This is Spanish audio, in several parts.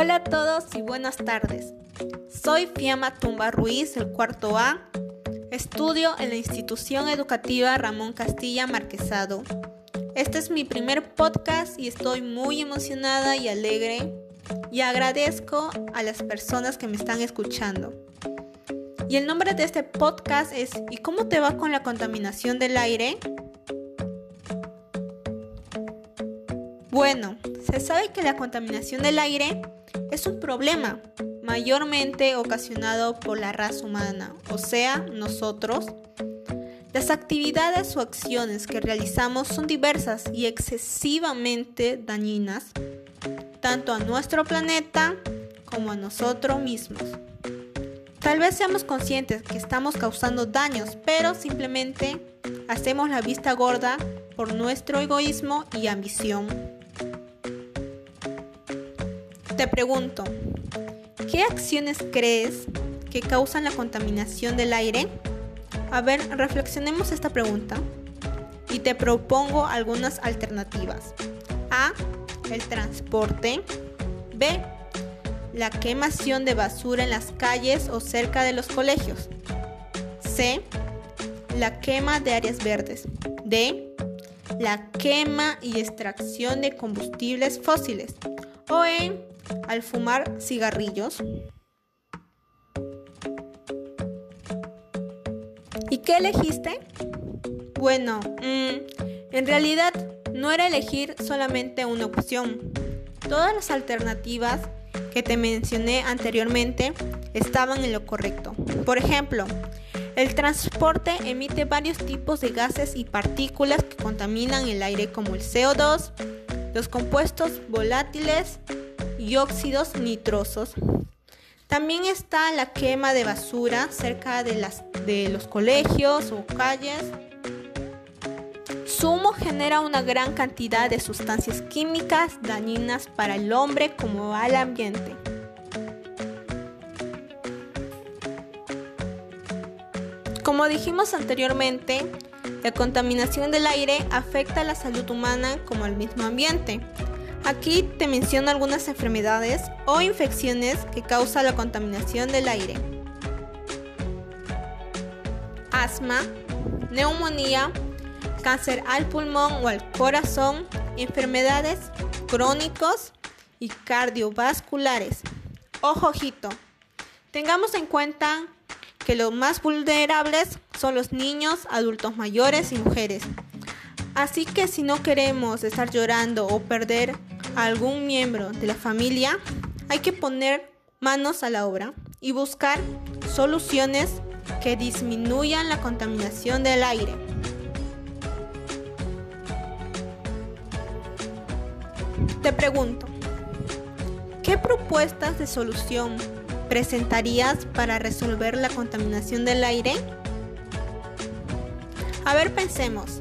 Hola a todos y buenas tardes. Soy Fiamma Tumba Ruiz, del cuarto A. Estudio en la institución educativa Ramón Castilla Marquesado. Este es mi primer podcast y estoy muy emocionada y alegre y agradezco a las personas que me están escuchando. Y el nombre de este podcast es ¿Y cómo te va con la contaminación del aire? Bueno, se sabe que la contaminación del aire es un problema mayormente ocasionado por la raza humana, o sea, nosotros. Las actividades o acciones que realizamos son diversas y excesivamente dañinas, tanto a nuestro planeta como a nosotros mismos. Tal vez seamos conscientes que estamos causando daños, pero simplemente hacemos la vista gorda por nuestro egoísmo y ambición. Te pregunto, ¿qué acciones crees que causan la contaminación del aire? A ver, reflexionemos esta pregunta y te propongo algunas alternativas. A. El transporte. B. La quemación de basura en las calles o cerca de los colegios. C. La quema de áreas verdes. D. La quema y extracción de combustibles fósiles. O E al fumar cigarrillos. ¿Y qué elegiste? Bueno, mm, en realidad no era elegir solamente una opción. Todas las alternativas que te mencioné anteriormente estaban en lo correcto. Por ejemplo, el transporte emite varios tipos de gases y partículas que contaminan el aire como el CO2, los compuestos volátiles, y óxidos nitrosos. También está la quema de basura cerca de, las, de los colegios o calles. Su humo genera una gran cantidad de sustancias químicas dañinas para el hombre como al ambiente. Como dijimos anteriormente, la contaminación del aire afecta a la salud humana como al mismo ambiente. Aquí te menciono algunas enfermedades o infecciones que causa la contaminación del aire. Asma, neumonía, cáncer al pulmón o al corazón, enfermedades crónicos y cardiovasculares. Ojo, ojito. Tengamos en cuenta que los más vulnerables son los niños, adultos mayores y mujeres. Así que si no queremos estar llorando o perder a algún miembro de la familia, hay que poner manos a la obra y buscar soluciones que disminuyan la contaminación del aire. Te pregunto, ¿qué propuestas de solución presentarías para resolver la contaminación del aire? A ver, pensemos.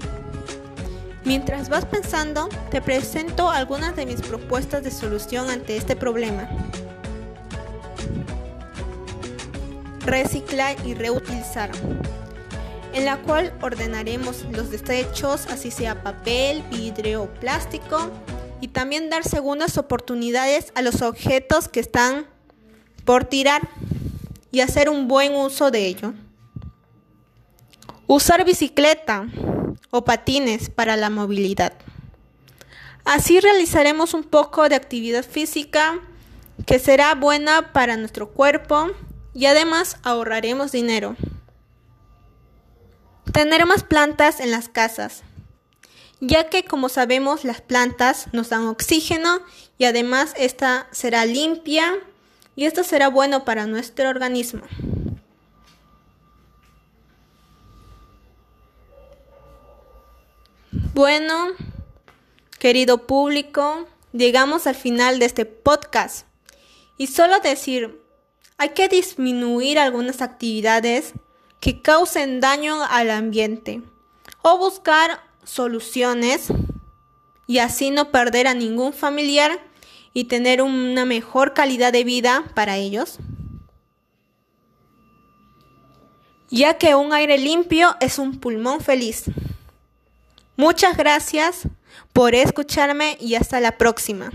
Mientras vas pensando, te presento algunas de mis propuestas de solución ante este problema. Reciclar y reutilizar, en la cual ordenaremos los desechos, así sea papel, vidrio o plástico, y también dar segundas oportunidades a los objetos que están por tirar y hacer un buen uso de ello. Usar bicicleta o patines para la movilidad. Así realizaremos un poco de actividad física que será buena para nuestro cuerpo y además ahorraremos dinero. Tener más plantas en las casas, ya que como sabemos las plantas nos dan oxígeno y además esta será limpia y esto será bueno para nuestro organismo. Bueno, querido público, llegamos al final de este podcast. Y solo decir, hay que disminuir algunas actividades que causen daño al ambiente o buscar soluciones y así no perder a ningún familiar y tener una mejor calidad de vida para ellos. Ya que un aire limpio es un pulmón feliz. Muchas gracias por escucharme y hasta la próxima.